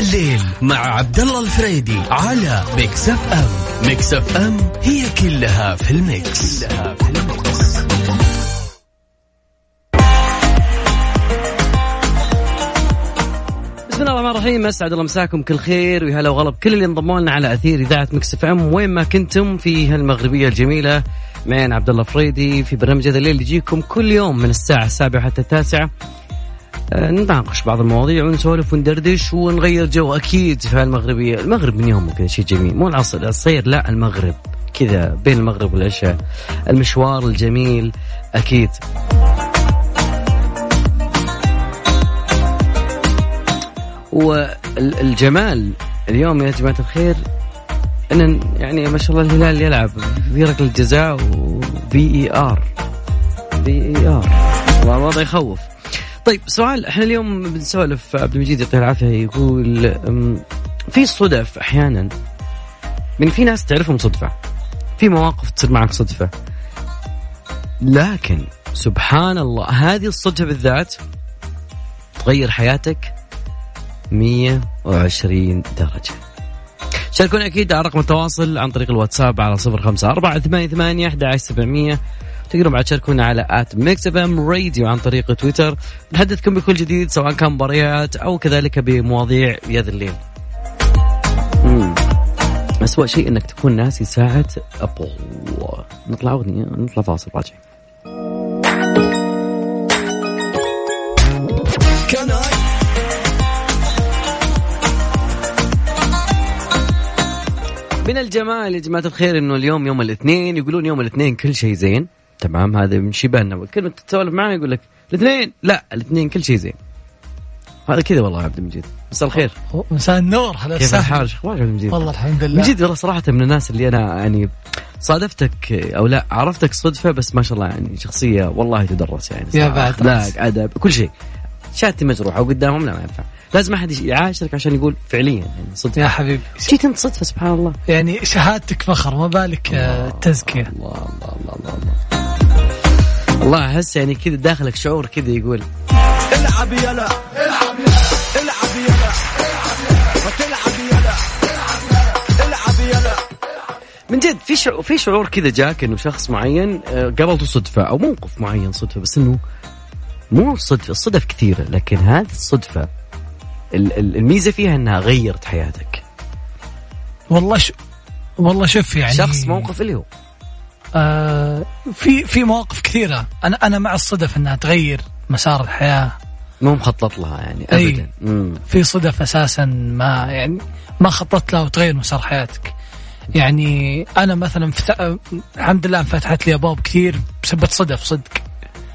الليل مع عبد الله الفريدي على Mix FM Mix FM هي كلها في ال Mix, كلها في ال Mix. بسم الله الرحمن الرحيم أسعد الله مساكم كل خير ويا هلا وغلا كل اللي انضموا لنا على أثير إذاعة Mix FM وين ما كنتم في هالمغربية الجميلة معي عبد الله فريدي في برنامج يا ذا الليل يجيكم كل يوم من الساعة السابعة حتى التاسعة. آه، نتناقش بعض المواضيع ونسولف وندردش ونغير جو أكيد في المغربية، المغرب من يوم كذا شيء جميل، مو العصر الصير لا المغرب. كذا بين المغرب والعشاء. المشوار الجميل أكيد. والجمال اليوم يا جماعة الخير إن يعني ما شاء الله الهلال يلعب في ركله جزاء وفي اي ار في اي ار الوضع يخوف. طيب سؤال إحنا اليوم بنسولف عبد المجيد يعطيه العافية يقول في صدف أحيانا من في ناس تعرفهم صدفة في مواقف تصير معك صدفة لكن سبحان الله هذه الصدفة بالذات تغير حياتك 120 درجة. شاركونا أكيد على رقم التواصل عن طريق الواتساب على 054 88 11700 تقدروا بعد تشاركونا على at Mix FM Radio عن طريق تويتر نحدثكم بكل جديد سواء كان مباريات أو كذلك بمواضيع يا ذا الليل. مم. أسوأ شيء إنك تكون ناسي ساعة Apple نطلع أغنية نطلع فاصل راجع. من الجمال يا جماعة الخير إنه اليوم يوم الاثنين يقولون يوم الاثنين كل شيء زين تمام هذا من شبهنا كلمة تتسولف معنا يقول لك الاثنين لا الاثنين كل شيء زين. هذا كذا والله يا عبد المجيد. مساء الخير. مساء النور هلا كيف الحال؟ أخبارك عبد المجيد؟ والله الحمد لله. مجيد والله صراحة من الناس اللي أنا يعني صادفتك أو لا عرفتك صدفة بس ما شاء الله يعني شخصية والله تدرس يعني يا. بعد. أدب كل شيء. شهادتي مجروحة وقدامهم لا ما ينفع. لازم أحد يعاشرك عشان يقول فعليا يعني صدفة يا حبيبي. جيت انت صدفة سبحان الله. يعني شهادتك فخر ما بالك آه، تزكية. الله الله الله الله الله. الله احس يعني كذا داخلك شعور كذا يقول. العب يلا. العب يلا. العب يلا. ما تلعب يلا العب يلا. من جد في شعور في شعور كذا جاك إنه شخص معين آه، قابلته صدفة أو موقف معين صدفة بس إنه مو صدفه الصدف كثيره لكن هذه الصدفة ال- ال- الميزة فيها إنها غيرت حياتك. والله ش... والله شوف يعني شخص موقف اللي هو آه في في مواقف كثيرة. أنا أنا مع الصدف إنها تغير مسار الحياة. مو مخطط لها يعني أي. ابدا. مم. في صدف أساسا ما يعني ما خططت لها وتغير مسار حياتك. يعني أنا مثلا فت... الحمد لله انفتحت لي أبواب كثير بسبب صدف صدق.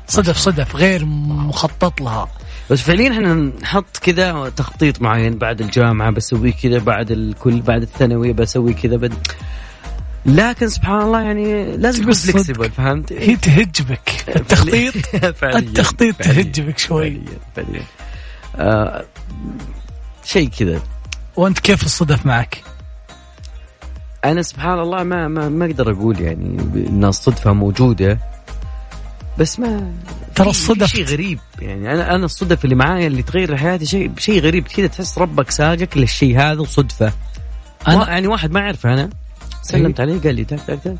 صدف صدف غير مخطط لها بس فعليا إحنا نحط كذا تخطيط معين بعد الجامعة بسوي كذا بعد الكل بعد الثانوية بسوي كذا بد... لكن سبحان الله يعني لازم تكون. فلكسبل فهمت؟ هي تهج بك التخطيط فعلياً. التخطيط. تهج بك شوي فعليا فعليا آه شيء كذا وأنت كيف الصدف معك؟ أنا سبحان الله ما ما ما أقدر أقول يعني إن الصدفة موجودة بس ما ترى الصدف- شيء غريب. يعني أنا أنا الصدف اللي معايا اللي تغير حياتي شيء شيء غريب. كذا تحس ربك ساقك للشيء هذا وصدفة. أنا يعني واحد ما اعرفه أنا سلمت عليه قال لي تاك تاك تاك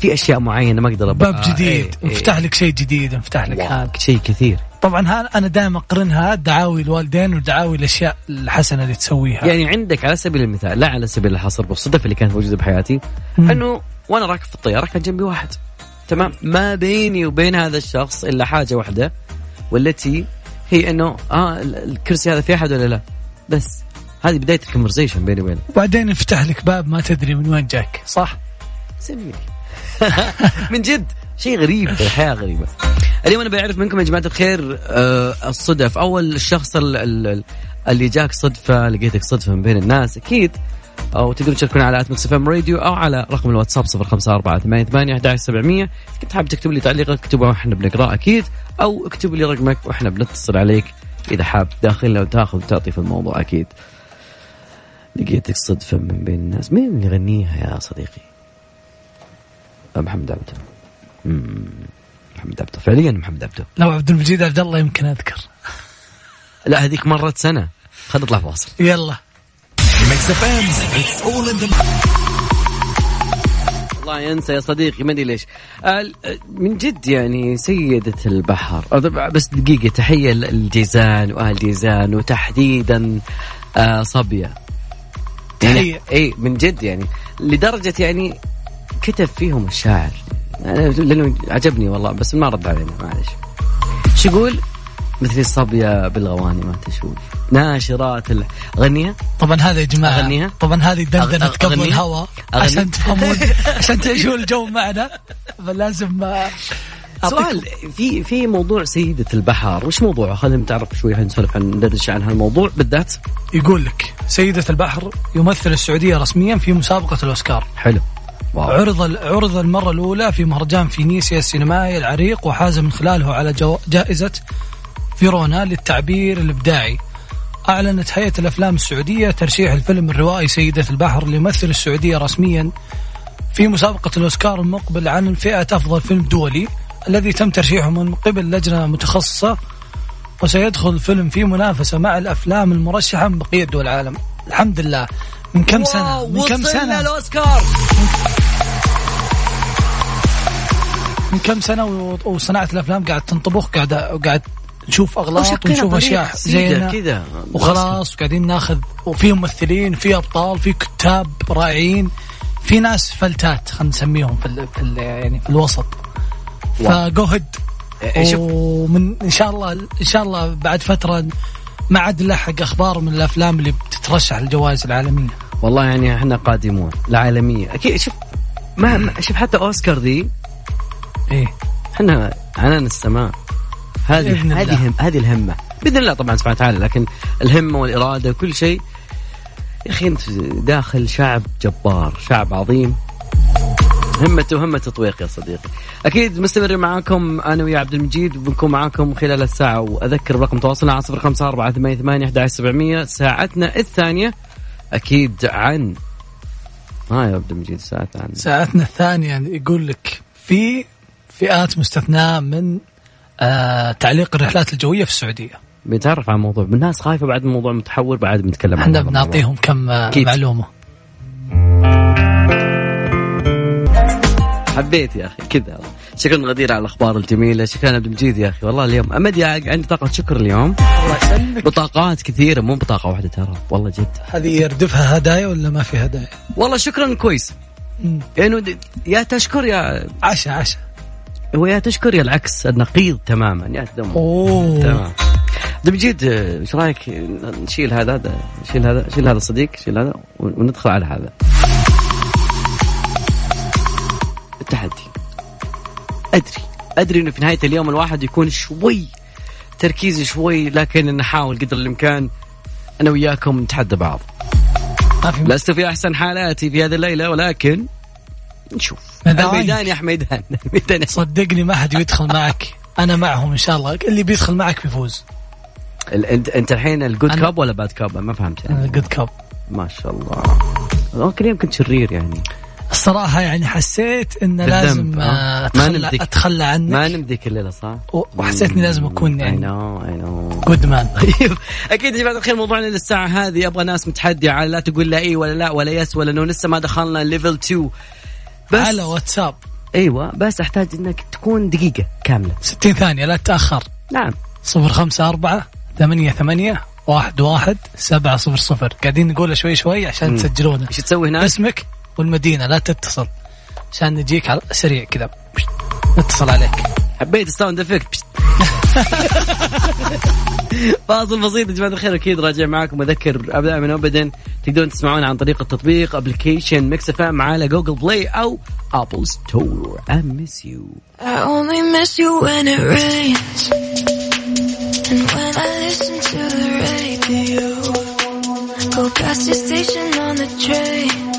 في أشياء معينة ما أقدر باب جديد. إيه، إيه. انفتح لك شيء جديد انفتح لك هذا شيء كثير. طبعا أنا دائما اقرنها دعاوي الوالدين ودعاوي الأشياء الحسنة اللي تسويها. يعني عندك على سبيل المثال لا على سبيل الحصر بالصدف اللي كانت موجودة بحياتي. أنه وأنا راكب في الطيارة كان جنبي واحد. تمام. ما بيني وبين هذا الشخص إلا حاجة واحدة والتي هي إنه آه ال- الكرسي هذا في أحد ولا لا؟ بس. هذه بداية ال conversation بيني وبينه وبعدين يفتح لك باب ما تدري من وين جاك. صح؟ سميني. من جد. شيء غريب الحياة غريبة. اليوم أنا بعرف منكم يا جماعة الخير آه الصدف. أول الشخص ال- ال- اللي جاك صدفة لقيتك صدفة من بين الناس أكيد أو تقدروا تشاركونا على at Mix FM Radio أو على رقم الواتساب 0548 11700 إذا كنت حاب تكتب لي تعليقك اكتبه وإحنا بنقرأه أكيد أو اكتب لي رقمك وإحنا بنتصل عليك إذا حاب. تداخلنا وتاخذ وتعطي في الموضوع أكيد. لقيتك صدفة من بين الناس. مين اللي يغنيها يا صديقي؟ محمد عبده. محمد عبده فعليا محمد عبده لو عبد المجيد عبد الله يمكن أذكر. لا هذيك مرت سنة. خلينا نطلع فاصل. يلا. ميكس اف ام اتس اول ان ذا الله ينسى يا صديقي ما ادري ليش من جد يعني سيدة البحر بس دقيقة تحية للجيزان وأهل جيزان وتحديدا آه، صبية يعني تحية. اي من جد يعني لدرجة يعني كتب فيهم الشاعر. لأنه عجبني والله بس ما رد علينا معلش شو يقول؟ مثل الصبية بالغواني ما تشوف ناشرات الأغنية طبعا هذا يا جماعة أغنيها؟ طبعا هذه دندنة أغ- قبل؟ الهواء عشان تفهمون عشان تعيشون الجو معنا. فلازم أعطيكم- سؤال في في موضوع سيدة البحر وش موضوعه؟ خلينا نتعرف شوي نسولف عن ندردش عن هالموضوع بالذات. يقول لك سيدة البحر يمثل السعودية رسميا في مسابقة الأوسكار. حلو. واو. عرض عرض المرة الأولى في مهرجان فينيسيا السينمائي العريق وحاز من خلاله على جو جائزة فيرونا للتعبير الإبداعي. أعلنت هيئة الأفلام السعودية ترشيح الفيلم الروائي سيدة البحر ليمثل السعودية رسميا. في مسابقة الأوسكار المقبل عن فئة أفضل فيلم دولي الذي تم ترشيحه من قبل لجنة متخصصة. وسيدخل الفيلم في منافسة مع الأفلام المرشحة من بقية دول العالم. الحمد لله. من كم سنة؟ من كم سنة؟ الأوسكار من كم سنة و- وصناعة الأفلام قاعد تنطبخ قاعد قاعد نشوف أغلاط ونشوف أشياء زينة. كذا وخلاص وقاعدين ناخذ. وفي ممثلين في أبطال في كتاب رائعين. في ناس فلتات خلينا نسميهم في, ال في ال يعني في الوسط. فجو هيد. إيه، شوف. ومن إن شاء الله إن شاء الله بعد فترة ما عاد نلحق أخبار من الأفلام اللي بتترشح للجوائز العالمية. والله يعني إحنا قادمون العالمية أكيد شوف ما ما- شوف حتى أوسكار ذي. إيه. إحنا عنان السماء. هذه. هذه هذه الهمة. بإذن الله طبعا سبحانه وتعالى لكن الهمة والإرادة وكل شيء. يا أخي أنت داخل شعب جبار شعب عظيم. همته همة تطويق يا صديقي. أكيد مستمر معاكم أنا ويا عبد المجيد وبنكون معاكم خلال الساعة وأذكر برقم تواصلنا على صفر خمسة أربعة ثمانية ثمانية أحد سبعمية ساعتنا الثانية. أكيد عن ما يا عبد المجيد ساعة عن ساعتنا الثانية يقول لك في فئات مستثناة من آه تعليق الرحلات الجوية في السعودية. بنتعرف عن موضوع الناس خايفة بعد الموضوع متحور بعد بنتكلم عن إحنا الموضوع. بنعطيهم كم آه أكيد. معلومة. حبيت يا أخي كذا. شكرا غدير على الأخبار الجميلة شكرا عبد المجيد يا أخي. والله اليوم أمد عندي طاقة شكر اليوم. الله يسلمك. بطاقات كثيرة مو بطاقة واحدة ترى. والله جد. هذه يردفها هدايا ولا ما في هدايا؟ والله شكرا كويس. إنه د- يا تشكر يا عشاء عشاء هو يا تشكر يا العكس النقيض تماما يا تدمر أوه. تمام. المجيد آه، إيش رأيك نشيل هذا هذا نشيل هذا شيل هذا الصديق شيل هذا وندخل على هذا. التحدي. أدري أدري إنه في نهاية اليوم الواحد يكون شوي تركيزي شوي لكن نحاول قدر الإمكان. أنا وياكم نتحدى بعض. لست في أحسن حالاتي في هذه الليلة ولكن نشوف. ميدان. الميدان يا حميدان الميدان صدقني ما حد يدخل معك. أنا معهم إن شاء الله. اللي بيدخل معك بيفوز. انت أنت الحين ال good cop ولا bad cop ما فهمت يعني. good cop ما شاء الله. ممكن يمكن شرير يعني. الصراحة يعني حسيت إن بالذنب، لازم. آه، ما أتخلى عنك. ما نمديك الليلة صح؟ وحسيت اني لازم أكون اي يعني no I know good man طيب. أكيد يا جماعة الخير موضوعنا للساعة هذه. أبغى ناس متحدية على لا تقول لا إي ولا لا ولا yes ولا no. لسه ما دخلنا level 2 بس على واتساب. أيوه بس احتاج انك تكون دقيقة كاملة. 60 ثانية لا تتأخر. نعم. صفر خمسة أربعة ثمانية ثمانية واحد واحد سبعة صفر صفر. قاعدين نقولها شوي شوي عشان. تسجلونه. إيش تسوي هناك؟ اسمك والمدينة لا تتصل. عشان نجيك على سريع كذا. نتصل عليك. حبيت ال sound effect. فاصل بسيط يا جماعة الخير أكيد راجع معاكم أذكر ابدا من ابدا تقدرون تسمعونا عن طريق التطبيق application Mix FM على Google Play أو Apple Store I miss you I only miss you when it rains. And when I listen to the radio, go past your station on the train.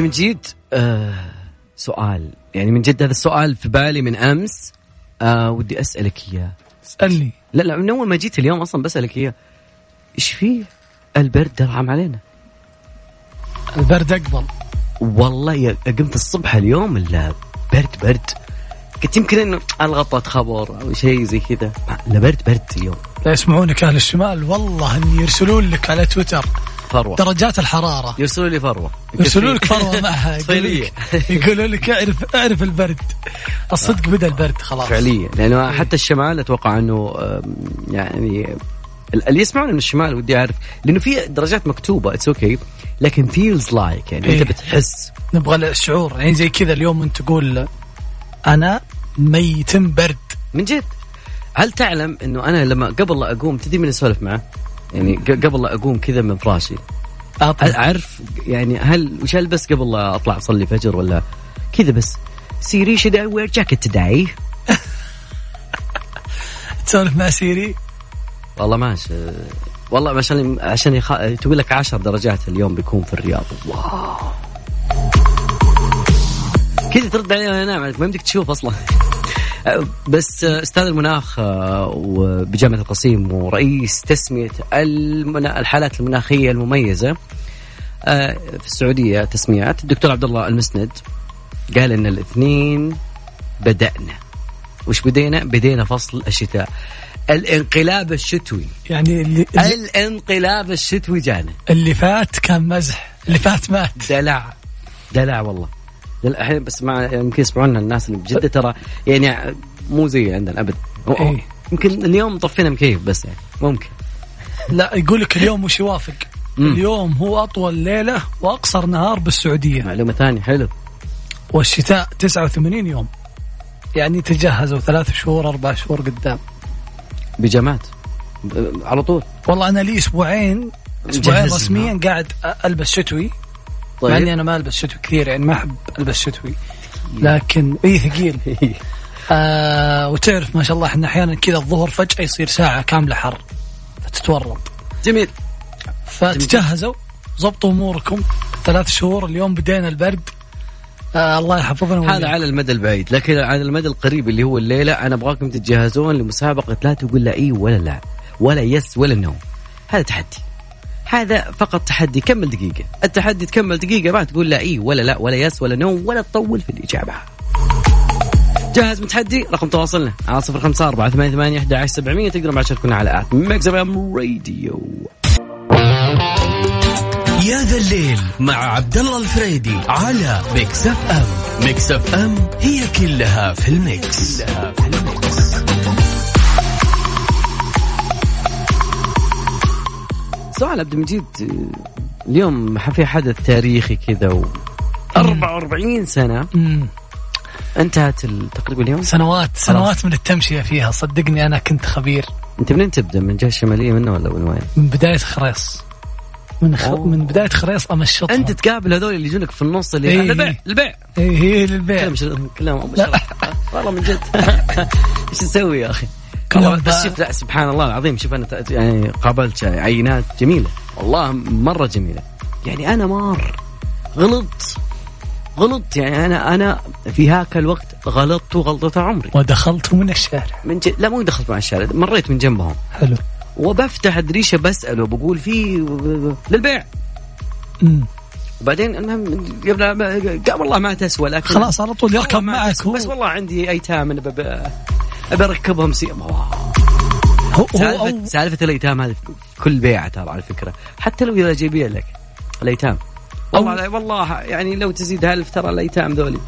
عبد المجيد آه سؤال. يعني من جد هذا السؤال في بالي من أمس. آه ودي أسألك إياه. اسألني. لا لا من أول ما جيت اليوم أصلا بسألك إياه. إيش فيه؟ البرد درعم علينا. البرد اقبل والله يا قمت الصبح اليوم لا برد برد. قلت يمكن إنه ألغطت خبر أو شيء زي كذا. لا برد برد اليوم. لا يسمعونك أهل الشمال. والله ان يرسلون لك على تويتر. فروة. درجات الحرارة. يرسلوا لي فروة. يرسلون لك فروة معها. يقولوا. لك اعرف اعرف البرد. الصدق بدا البرد خلاص. فعليا. لأنه حتى الشمال أتوقع إنه يعني ال- اللي يسمعون من الشمال ودي أعرف لأنه في درجات مكتوبة it's okay لكن feels like يعني إيه. انت بتحس. نبغى الشعور. يعني زي كذا اليوم أنت تقول أنا ميتم برد. من جد. هل تعلم إنه أنا لما قبل لا أقوم تدري من اسولف معه؟ يعني قبل لا أقوم كذا من فراشي. أعرف يعني هل وش البس قبل لا أطلع أصلي فجر ولا كذا بس؟ Siri should I wear jacket today؟ تسولف مع Siri؟ والله ماشي والله عشان عشان يخ... تقول لك 10 درجات اليوم بيكون في الرياض. واو. كذا ترد علي وأنا انام ما يمديك تشوف أصلا. بس أستاذ المناخ آه، وبجامعه القصيم ورئيس تسمية المنا... الحالات المناخية المميزة في السعودية تسميات الدكتور عبد الله المسند قال إن الاثنين بدأنا. وش بدينا؟ بدينا فصل الشتاء. الانقلاب الشتوي. يعني اللي, الانقلاب الشتوي جانا. اللي فات كان مزح. اللي فات مات. دلع. دلع والله. الحين بس مع يمكن يسمعونا الناس اللي بجدة ترى يعني مو زي عندنا أبد. إيه. يمكن اليوم طفينا مكيف بس يعني ممكن. لا يقول لك اليوم وش يوافق. اليوم هو أطول ليلة وأقصر نهار بالسعودية. معلومة ثانية حلو. والشتاء 89 يوم. يعني تجهزوا ثلاث شهور أربع شهور قدام. بيجامات على طول. والله أنا لي أسبوعين أسبوعين رسميا قاعد ألبس شتوي. مع إني طيب أنا ما ألبس شتوي كثير يعني ما أحب ألبس شتوي. لكن اي ثقيل. آه وتعرف ما شاء الله إحنا أحيانا كذا الظهر فجأة يصير ساعة كاملة حر فتتورط. جميل. فتجهزوا ضبطوا أموركم. ثلاث شهور اليوم بدينا البرد. آه الله يحفظنا هذا. على المدى البعيد لكن على المدى القريب اللي هو الليلة أنا أبغاكم تتجهزون لمسابقة لا تقول لا إي ولا لا ولا yes ولا no. هذا تحدي. هذا فقط تحدي. كمل دقيقة. التحدي تكمل دقيقة ما تقول لا اي ولا لا ولا yes ولا no ولا تطول في الإجابة. جاهز متحدي؟ رقم تواصلنا. على صفر خمسة أربعة ثمانية ثمانية أحد عشر سبعمية. تقدروا بعد تشاركونا على at ميكس إم راديو. يا ذا الليل مع عبد الله الفريدي على ميكس إف إم. ميكس إف إم هي كلها في الميكس, كلها في الميكس. سؤال عبد المجيد اليوم في حدث تاريخي كذا و 44 سنة مم. انتهت تقريبا اليوم سنوات سنوات من التمشية فيها صدقني أنا كنت خبير انت منين تبدأ من الجهه الشماليه منه ولا من وين؟ من بداية خريص من خ... أوه. من بداية خريص أمشطهم أنت تقابل هذول اللي يجونك في النص اللي إيه. البيع البيع إيه هي للبيع كلام مش كلام لا. والله من جد إيش نسوي يا أخي؟ كلام بس. شوف لا سبحان الله العظيم شوف أنا يعني قابلت عينات جميلة. والله مرة جميلة. يعني أنا مار. غلطت. غلطت. يعني أنا أنا في هاك الوقت غلطت غلطه عمري. ودخلت من الشارع. من جد لا مو دخلت مع الشارع مريت من جنبهم. حلو. وبفتح الدريشة بسأله بقول في للبيع. مم. وبعدين المهم قبل قال والله ما تسوى لكن خلاص على طول يركب معك بس والله عندي أيتام أنا ابى أركبهم سي هو, أو سالفه الأيتام هذه كل بيعة ترى على فكرة. حتى لو إذا جايبين لك الأيتام. والله والله يعني لو تزيد ألف ترى الأيتام ذولي.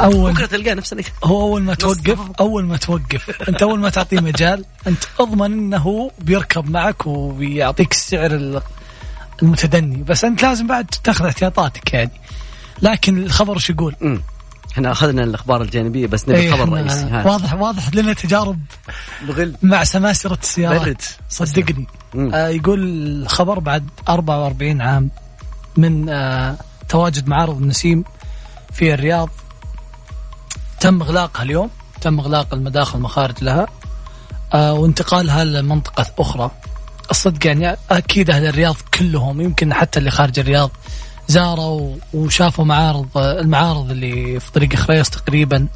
اول بكرة تلقاه نفس الأيتام. هو أول ما توقف. أول ما توقف. أنت أول ما تعطيه مجال أنت أضمن إنه بيركب معك وبيعطيك السعر ال- المتدني. بس أنت لازم بعد تاخذ احتياطاتك يعني. لكن الخبر وش يقول؟ إحنا أخذنا الأخبار الجانبية بس نبي إيه، الخبر إحنا الرئيسي. واضح واضح لنا تجارب بغل مع سماسرة السيارات. برد. صدقني. آه يقول الخبر بعد 44 عام من آه تواجد معارض النسيم في الرياض. تم إغلاقها اليوم. تم إغلاق المداخل والمخارج لها. آه وانتقالها لمنطقة أخرى. الصدق يعني أكيد أهل الرياض كلهم يمكن حتى اللي خارج الرياض زاروا وشافوا معارض المعارض اللي في طريق خريص تقريبا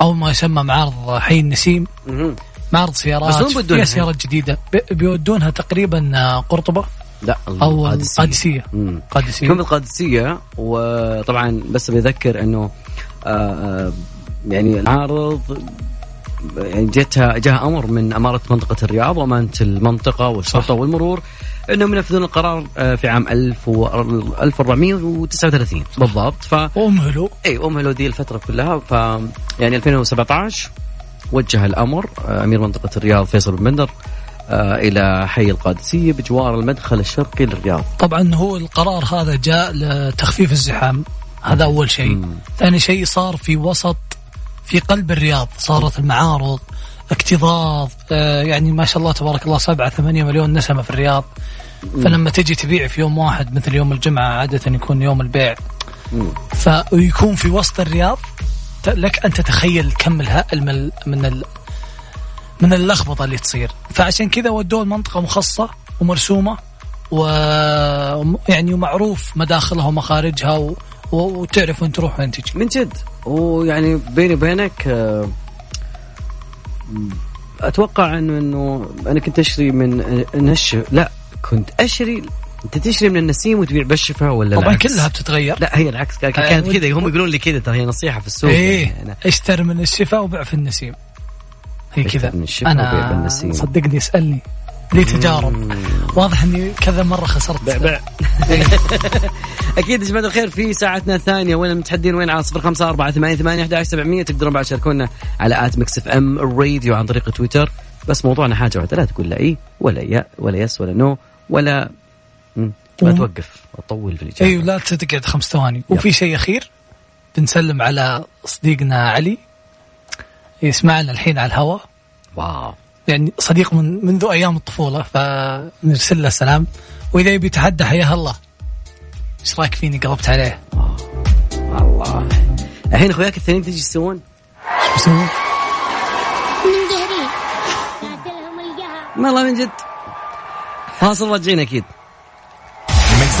أو ما يسمى معارض حي النسيم. معرض سيارات بس فيها؟ سيارات جديدة. بي- بيودونها تقريبا قرطبة لا أو القادسية. قادسيه كون بالقادسية وطبعا بس بذكر إنه آه، آه، يعني العارض يعني جتها جاء أمر من أمارة منطقة الرياض وأمانة المنطقة والشرطة والمرور. انهم ينفذون القرار آه، في عام 1000 و 1439 بالضبط. ف وامهلوا إي امهلوا ذي الفترة كلها. ف يعني 2017 وجه الأمر آه، أمير منطقة الرياض فيصل بن بندر آه، إلى حي القادسية بجوار المدخل الشرقي للرياض. طبعا هو القرار هذا جاء لتخفيف الزحام. هذا أول شيء. ثاني شيء صار في وسط في قلب الرياض صارت المعارض اكتظاظ آه يعني ما شاء الله تبارك الله سبعة ثمانية مليون نسمة في الرياض. فلما تجي تبيع في يوم واحد مثل يوم الجمعة عادة يكون يوم البيع. فيكون في وسط الرياض لك أن تتخيل الكم الهائل من من من اللخبطة اللي تصير. فعشان كذا ودوه المنطقة مخصصة ومرسومة و يعني ومعروف مداخلها ومخارجها و... و... وتعرف وين تروح وين تجي. من جد؟ ويعني بيني وبينك آه، أتوقع انه إنه أنا كنت أشتري من نش لا كنت اشتري أنت تشتري من النسيم وتبيع بالشفا ولا طبعا العكس؟ كلها بتتغير. لا هي العكس. كانت كانت كذا. هم يقولون لي كذا ترى هي نصيحة في السوق. إيه يعني اشتر من الشفاء وبيع في النسيم. هي كذا. من الشفا وبيع أنا. صدقني اسألني. لي تجارب واضح إني كذا مرة خسرت. بيع بيع أكيد يا جماعة الخير في ساعتنا الثانية وين المتحدين؟ وين؟ على صفر خمسة أربعة ثمانية ثمانية أحد سبعمية. تقدرون بعد تشاركونا على at ميكس إف إم الراديو عن طريق تويتر. بس موضوعنا حاجة واحدة لا تقول لا إي ولا yeah ولا yes ولا no ولا. ما توقف أطول في الإجابة. أيوه لا تقعد خمس ثواني. وفي شيء أخير بنسلم على صديقنا علي يسمعنا الحين على الهواء. wow. يعني صديق من منذ أيام الطفولة فنرسل له سلام وإذا يبي يتحدى حياه الله. إيش رأيك فيني؟ قلبت عليه؟ الله. الحين أخوياك الثانيين تجي تسوون إيش بيسوي؟ منقهرين قاتلهم القهر والله من جد. فاصل راجعين أكيد. ميكس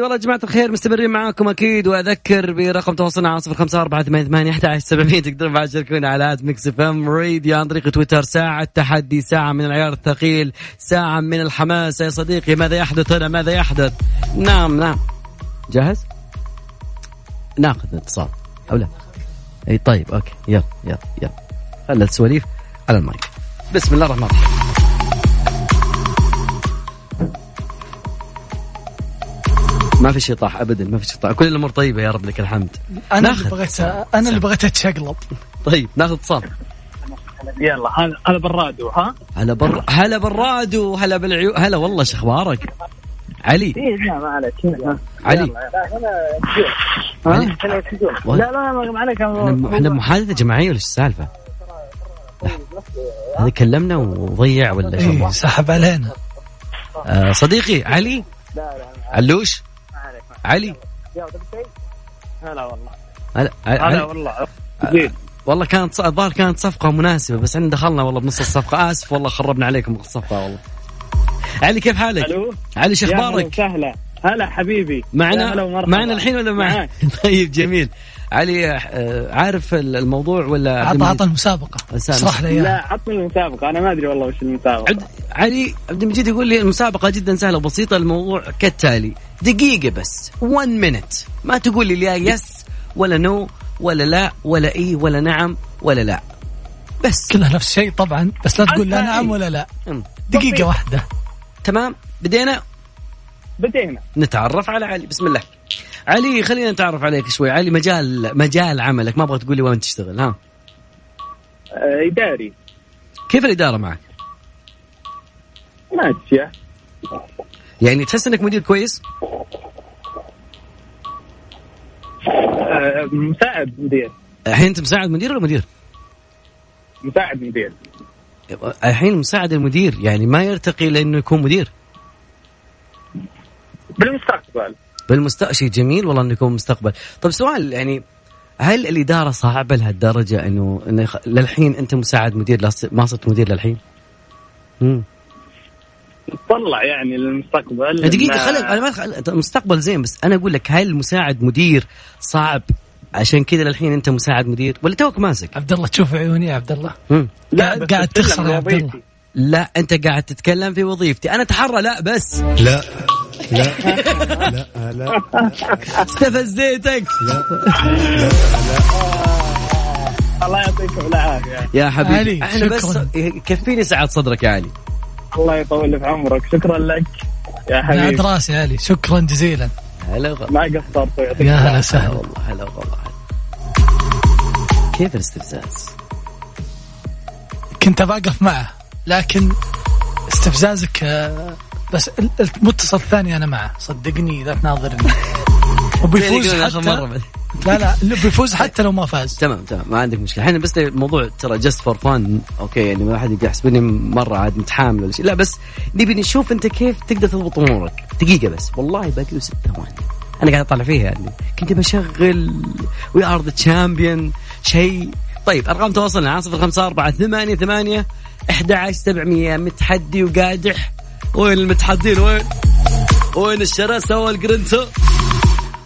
اي والله يا جماعة الخير مستمرين معاكم أكيد وأذكر برقم تواصلنا على صفر خمسة أربعة ثمانية ثمانية أحد سبعمية تقدرون بعد تشاركونا على at ميكس إف إم راديو عن طريق تويتر ساعة تحدي ساعة من العيار الثقيل ساعة من الحماس. يا صديقي ماذا يحدث هنا؟ ماذا يحدث؟ نعم نعم. جاهز؟ ناخذ اتصال. أو لا. اي طيب okay. يلا يلا يلا. خلى السواليف على المايك. بسم الله الرحمن الرحيم. ما في شيء طاح ابدا ما في شيء طاح. كل الأمور طيبة يا رب لك الحمد. أنا اللي بغيت أنا اللي بغيت أتشقلب. طيب ناخذ اتصال. يلا هذا برادو ها؟ هلا بر هلا بالرادو هلا بالعيو هلا والله شو أخبارك؟ علي. إيه لا ما عليك. علي. لا لا لا ما عليك. إحنا بمحادثه جماعية ولا إيش السالفة؟ هذا كلمنا وضيع ولا إيش إيه؟ سحب علينا. آه صديقي علي؟ علوش؟ علي. هلا والله. هلا هلا والله. والله كانت الظاهر كانت صفقة مناسبة بس إحنا دخلنا والله بنص الصفقة. آسف والله خربنا عليكم الصفقة والله. علي كيف حالك؟ ألو؟ علي شو أخبارك؟ هلا حبيبي. معنا. معنا الحين ولا؟ معاك. طيب جميل. علي آه، عارف ال- الموضوع ولا عطى عطى المسابقة. لي إياها. لا عطني المسابقة. أنا ما أدري والله وش المسابقة. عبد علي عبد المجيد يقول لي المسابقة جدا سهلة وبسيطة الموضوع كالتالي. دقيقة بس 1 minute ما تقول لي لا yes ولا no ولا لا ولا إي ولا نعم ولا لا. بس. كلها نفس الشيء طبعا بس لا تقول لا نعم ولا لا. دقيقة واحدة. تمام؟ بدينا؟ بدينا. نتعرف على علي. بسم الله. علي خلينا نتعرف عليك شوي. علي مجال مجال عملك ما أبغى تقول لي وين تشتغل ها؟ آه، إداري. كيف الإدارة معك؟ ماشيه يعني تحس إنك مدير كويس؟ آه، مساعد مدير. الحين أنت مساعد مدير ولا مدير؟ مساعد مدير. الحين مساعد المدير يعني ما يرتقي لأنه يكون مدير. بالمستقبل. بالمستقبل شيء جميل والله إنه يكون مستقبل طب سؤال يعني هل الإدارة صعبة لهالدرجة إنه إنه للحين أنت مساعد مدير ما صرت مدير للحين؟ امم نطلع يعني للمستقبل دقيقة ما- خلي أنا ما خل... المستقبل زين بس أنا أقول لك هل مساعد مدير صعب عشان كذا للحين أنت مساعد مدير ولا توك ماسك؟ عبد الله تشوف عيوني يا عبد الله. لا قاعد- تخسر يا عبد. الله. لا أنت قاعد تتكلم في وظيفتي أنا أتحرى لا بس لا لا. لا لا. استفزيتك. الله يعطيكم العافية. يا حبيبي. علي، إحنا بس. شكراً. كفيني سعة صدرك يا علي. الله يطول في عمرك. شكرا لك يا حبيبي. يا علي. شكرا جزيلا. هلا وغلا. ما قصرت يعطيك يا هلا هلا وسهلا. والله هلا والله كيف الاستفزاز؟ كنت بقف معه لكن استفزازك آه، بس ال- المتصل الثاني أنا معه. صدقني لا تناظرني وبيفوز حتى مرة. لا لا اللي بيفوز حتى لو ما فاز. تمام تمام ما عندك مشكلة. إحنا بس الموضوع ترى just for fun okay يعني ما حد يحسبني مرة عاد متحامل ولا شيء. لا بس نبي نشوف أنت كيف تقدر تضبط أمورك. دقيقة بس. والله باقي له ست ثواني. أنا قاعد أطلع فيها يعني. كنت بشغل we are the champion شيء. طيب أرقام تواصلنا. على صفر خمسة أربعة ثمانية ثمانية أحد عشر سبعمية. متحدي وقادح. وين المتحدين؟ وين؟ وين الشراسة والقرنتو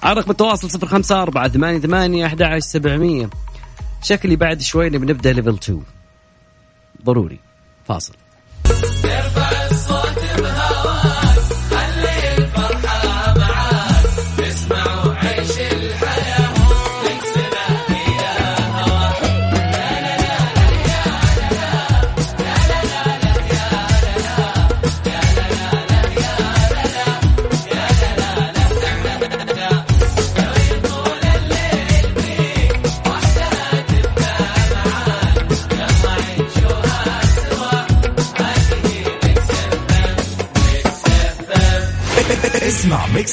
على رقم التواصل صفر خمسة أربعة ثمانية ثمانية أحد عشر سبعمية. شكلي بعد شوي نبدأ ليفل 2 ضروري. فاصل.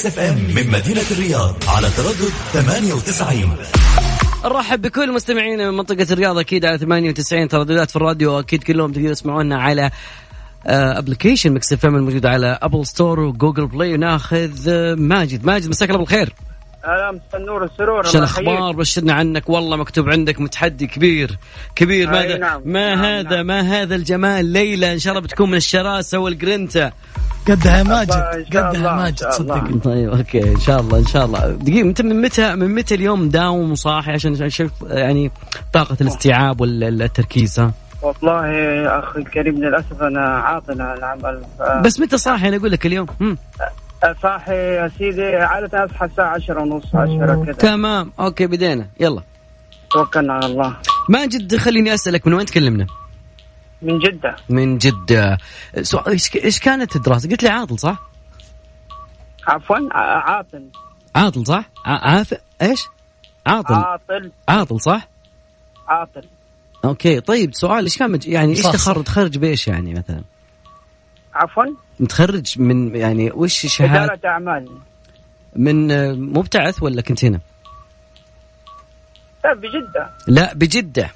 ميكس إف إم من مدينة الرياض على تردد 98 نرحب بكل مستمعينا من منطقة الرياض أكيد على 98 ترددات في الراديو أكيد كلهم تقدروا تسمعونا على application مكس إف إم الموجود على Apple Store و Google Play وناخذ آه، ماجد. ماجد مساك الله بالخير. النور والسرور شو. الاخبار بشرنا عنك والله مكتوب عندك متحدي كبير. كبير أي ما نعم. ما نعم، هذا؟ نعم. ما هذا الجمال؟ ليلى إن شاء الله بتكون من الشراسة والجرينتا قدها ماجد قدها ماجد. صدقني. طيب okay إن شاء الله إن شاء الله. دقيقة انت من متى من متى اليوم داوم وصاحي؟ عشان أشوف يعني طاقة الاستيعاب والتركيز ها؟ والله يا أخي الكريم للأسف أنا عاطل عن العمل ف- بس متى صاحي؟ أنا أقول لك اليوم. هم. صاحي يا سيدي عادة اصحى الساعة 10 ونص 10 كذا تمام okay بدينا يلا توكلنا على الله ماجد خليني أسألك من وين تكلمنا؟ من جدة من جدة سؤال إيش إيش كانت الدراسة؟ قلت لي عاطل صح؟ عفوا ع- عاطل عاطل صح؟ ع- عاف إيش؟ عاطل عاطل عاطل صح؟ عاطل أوكي طيب سؤال إيش كان مج... يعني إيش. تخرج تخرج بإيش يعني مثلا؟ عفوا متخرج من يعني وش شهاده إدارة أعمال من آه، مبتعث ولا كنت هنا؟ لا بجدة لا بجده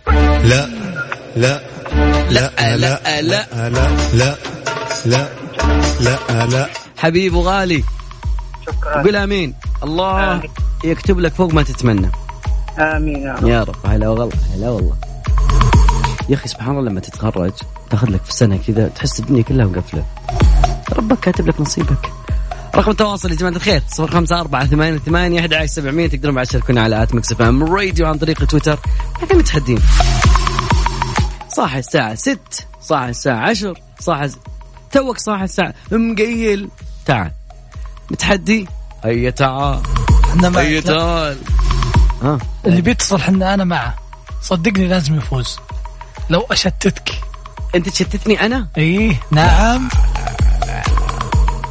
لا لا لا لا لا لا لا لا لا لا حبيب وغالي شكرا قول امين الله آمين. يكتب لك فوق ما تتمنى آمين يا رب يا رب هلا والله هلا والله يا أخي سبحان الله لما تتخرج تاخذ لك في سنه كذا تحس الدنيا كلها مقفله ربك كاتب لك نصيبك. رقم التواصل يا جماعة الخير 054 88 8 11 700 تقدرون بعد تشاركونا على at مكس إف إم راديو عن طريق تويتر. إحنا متحدين. صاحي الساعة 6 صاحي الساعة 10 صاحي توك صاحي الساعة مقيل. تعال. متحدي؟ هيا تعال. إحنا معك. هيا تعال. ها؟ اللي بيتصل حنا أنا معه. صدقني لازم يفوز. لو أشتتك. أنت تشتتني أنا؟ إيه نعم.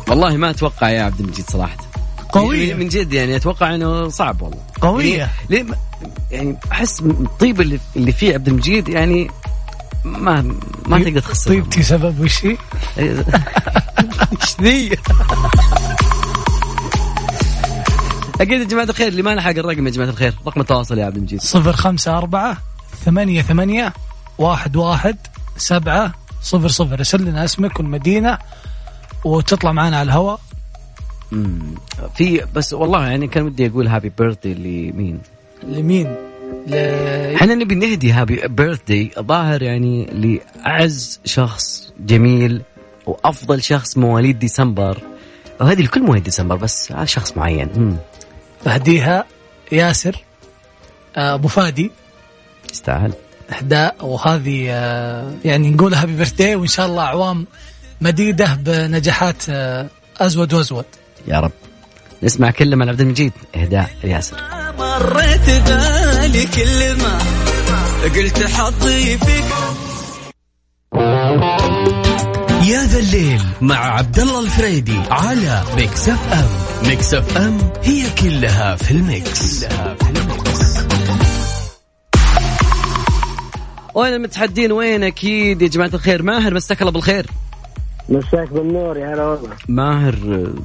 والله ما أتوقع يا عبد المجيد صراحة قوية. من- من جد يعني أتوقع إنه صعب والله قوية. يعني, يعني أحس الطيب اللي اللي فيه عبد المجيد يعني ما ما تقدر تخسر طيبتي سبب وش هي؟ إيش ذي؟ أكيد يا جماعة الخير اللي ما لحق الرقم يا جماعة الخير رقم التواصل يا عبد المجيد صفر خمسة أربعة ثمانية ثمانية واحد واحد سبعة صفر صفر ارسل لنا اسمك والمدينة وتطلع معنا على الهواء. في بس والله يعني كان ودي أقول happy birthday لمين؟ لمين؟ ل... إحنا نبي نهدي happy birthday ظاهر يعني لأعز شخص جميل وأفضل شخص مواليد ديسمبر وهذه لكل مواليد ديسمبر بس على شخص معين مم. أهديها ياسر آه، أبو فادي يستاهل إهداء وهذه آه، يعني نقول happy birthday وإن شاء الله أعوام مديدة بنجاحات آه، أزود وأزود. يا رب. نسمع كلمة عبد المجيد. إهداء ياسر. مريت بالي كل ما قلت حظي فيك. يا ذا الليل مع عبد الله الفريدي على ميكس اف ام. ميكس اف ام هي كلها في الميكس, كلها في الميكس. وين المتحدين؟ وين؟ أكيد يا جماعة الخير. ماهر مساك الله بالخير. مساك بالنور يا هلا والله. ماهر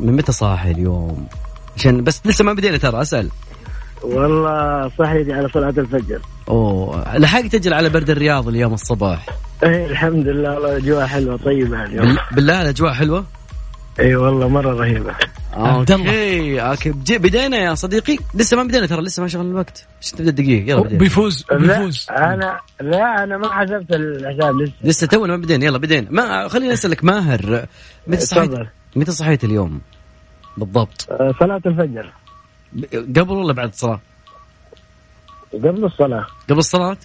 من متى صاحي اليوم؟ عشان بس لسه ما بدينا ترى اسأل. والله صحيتي على صلاة الفجر. أوه لحقت تجل على برد الرياض اليوم الصباح؟ اي الحمد لله والله الاجواء حلوة طيبة اليوم. بال- بالله الاجواء حلوة؟ إي والله مرة رهيبة. عبد الله. okay بدينا يا صديقي. لسه ما بدينا ترى لسه ما شغل الوقت. إيش تبدا الدقيقة؟ يلا بدينا. بيفوز لا بيفوز. أنا لا أنا ما حسبت الحساب لسه. لسه تونا ما بدينا. يلا بدينا. ما خليني أسألك ماهر متى صحيت تفضل. متى صحيت اليوم؟ بالضبط. آه، صلاة الفجر. قبل ولا بعد الصلاة؟ قبل الصلاة. قبل الصلاة؟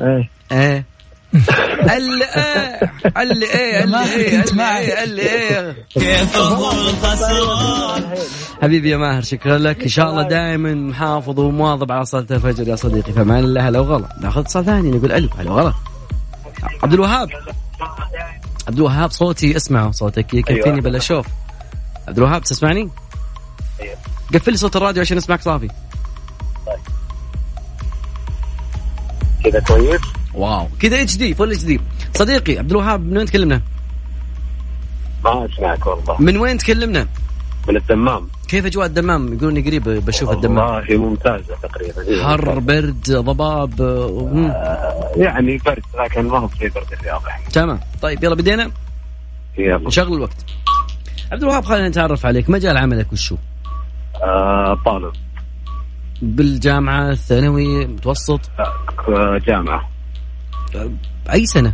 إيه. إيه. اللي إيه اللي إيه اللي إيه اللي. إيه اللي إيه كيف هو الخسران حبيبي يا ماهر شكرا لك. إن شاء الله دائما محافظ ومواظب على صلاة الفجر يا صديقي. فمان الله هلا وغلا ناخذ اتصال ثاني نقول ألو هلا وغلا عبد الوهاب. عبد الوهاب صوتي اسمعه صوتك يكفيني بلا شوف. عبد الوهاب تسمعني؟ قفل لي صوت الراديو عشان اسمعك صافي. كذا كويس؟ واو. كذا HD full HD صديقي عبد الوهاب من وين تكلمنا؟ ما أسمعك والله. من وين تكلمنا؟ من الدمام. كيف أجواء الدمام؟ يقولون قريب بشوف الدمام. والله ممتازة تقريبا. حر برد ضباب مم. يعني برد لكن ما هو زي برد الرياض يعني تمام. طيب يلا بدينا؟ يلا. نشغل الوقت. عبد الوهاب خلينا نتعرف عليك. مجال عملك وشو آه طالب. بالجامعة الثانوي متوسط آه جامعة. أي سنة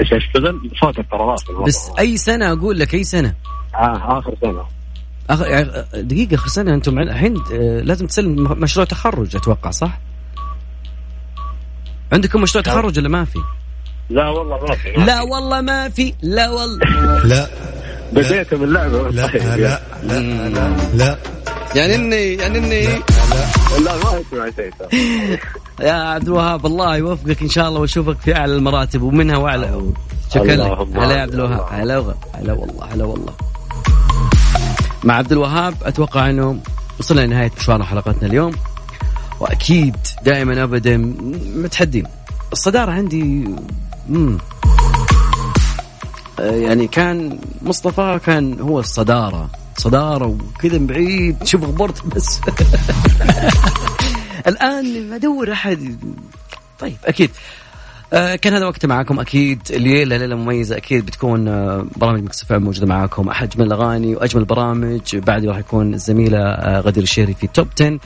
إيش اشتغل؟ واصل والله. بس أي سنة أقول لك أي سنة آه آخر سنة آخر يعني دقيقة آخر سنة أنتم الحين آه، لازم تسلم مشروع تخرج أتوقع صح؟ عندكم مشروع تخرج ولا ما في؟ لا والله ما في لا. والله ما في لا والله لا بديت من اللعبة لا طيب، لا. لا لا لا يعني إني يعني إني لا ما اسمع شيء ترى. يا عبد الوهاب الله يوفقك إن شاء الله واشوفك في أعلى المراتب ومنها واعلى شكرا لك هلا يا عبد الوهاب. هلا هلا والله هلا والله مع عبد الوهاب أتوقع إنه وصلنا لنهاية مشوار حلقتنا اليوم وأكيد دائما ابدا متحدين الصدارة عندي مم. يعني كان مصطفى كان هو الصدارة. صدارة وكذا من بعيد. شوف غبرت بس. الآن أدور أحد. طيب أكيد. آه كان هذا وقت معاكم أكيد. الليلة ليلة مميزة أكيد بتكون آه برامج مكسف موجودة معاكم. اجمل الأغاني وأجمل البرامج. بعد راح يكون الزميلة آه غدير الشهري في توب 10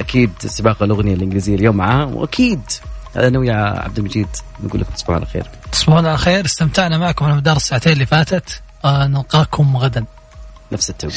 أكيد سباق الأغنية الإنجليزية اليوم معاه. وأكيد أنا ويا عبد المجيد نقول لكم تصبحون على خير. تصبحون على خير. استمتعنا معكم على مدار الساعتين اللي فاتت. آه نلقاكم غدا. نفس التوقيت.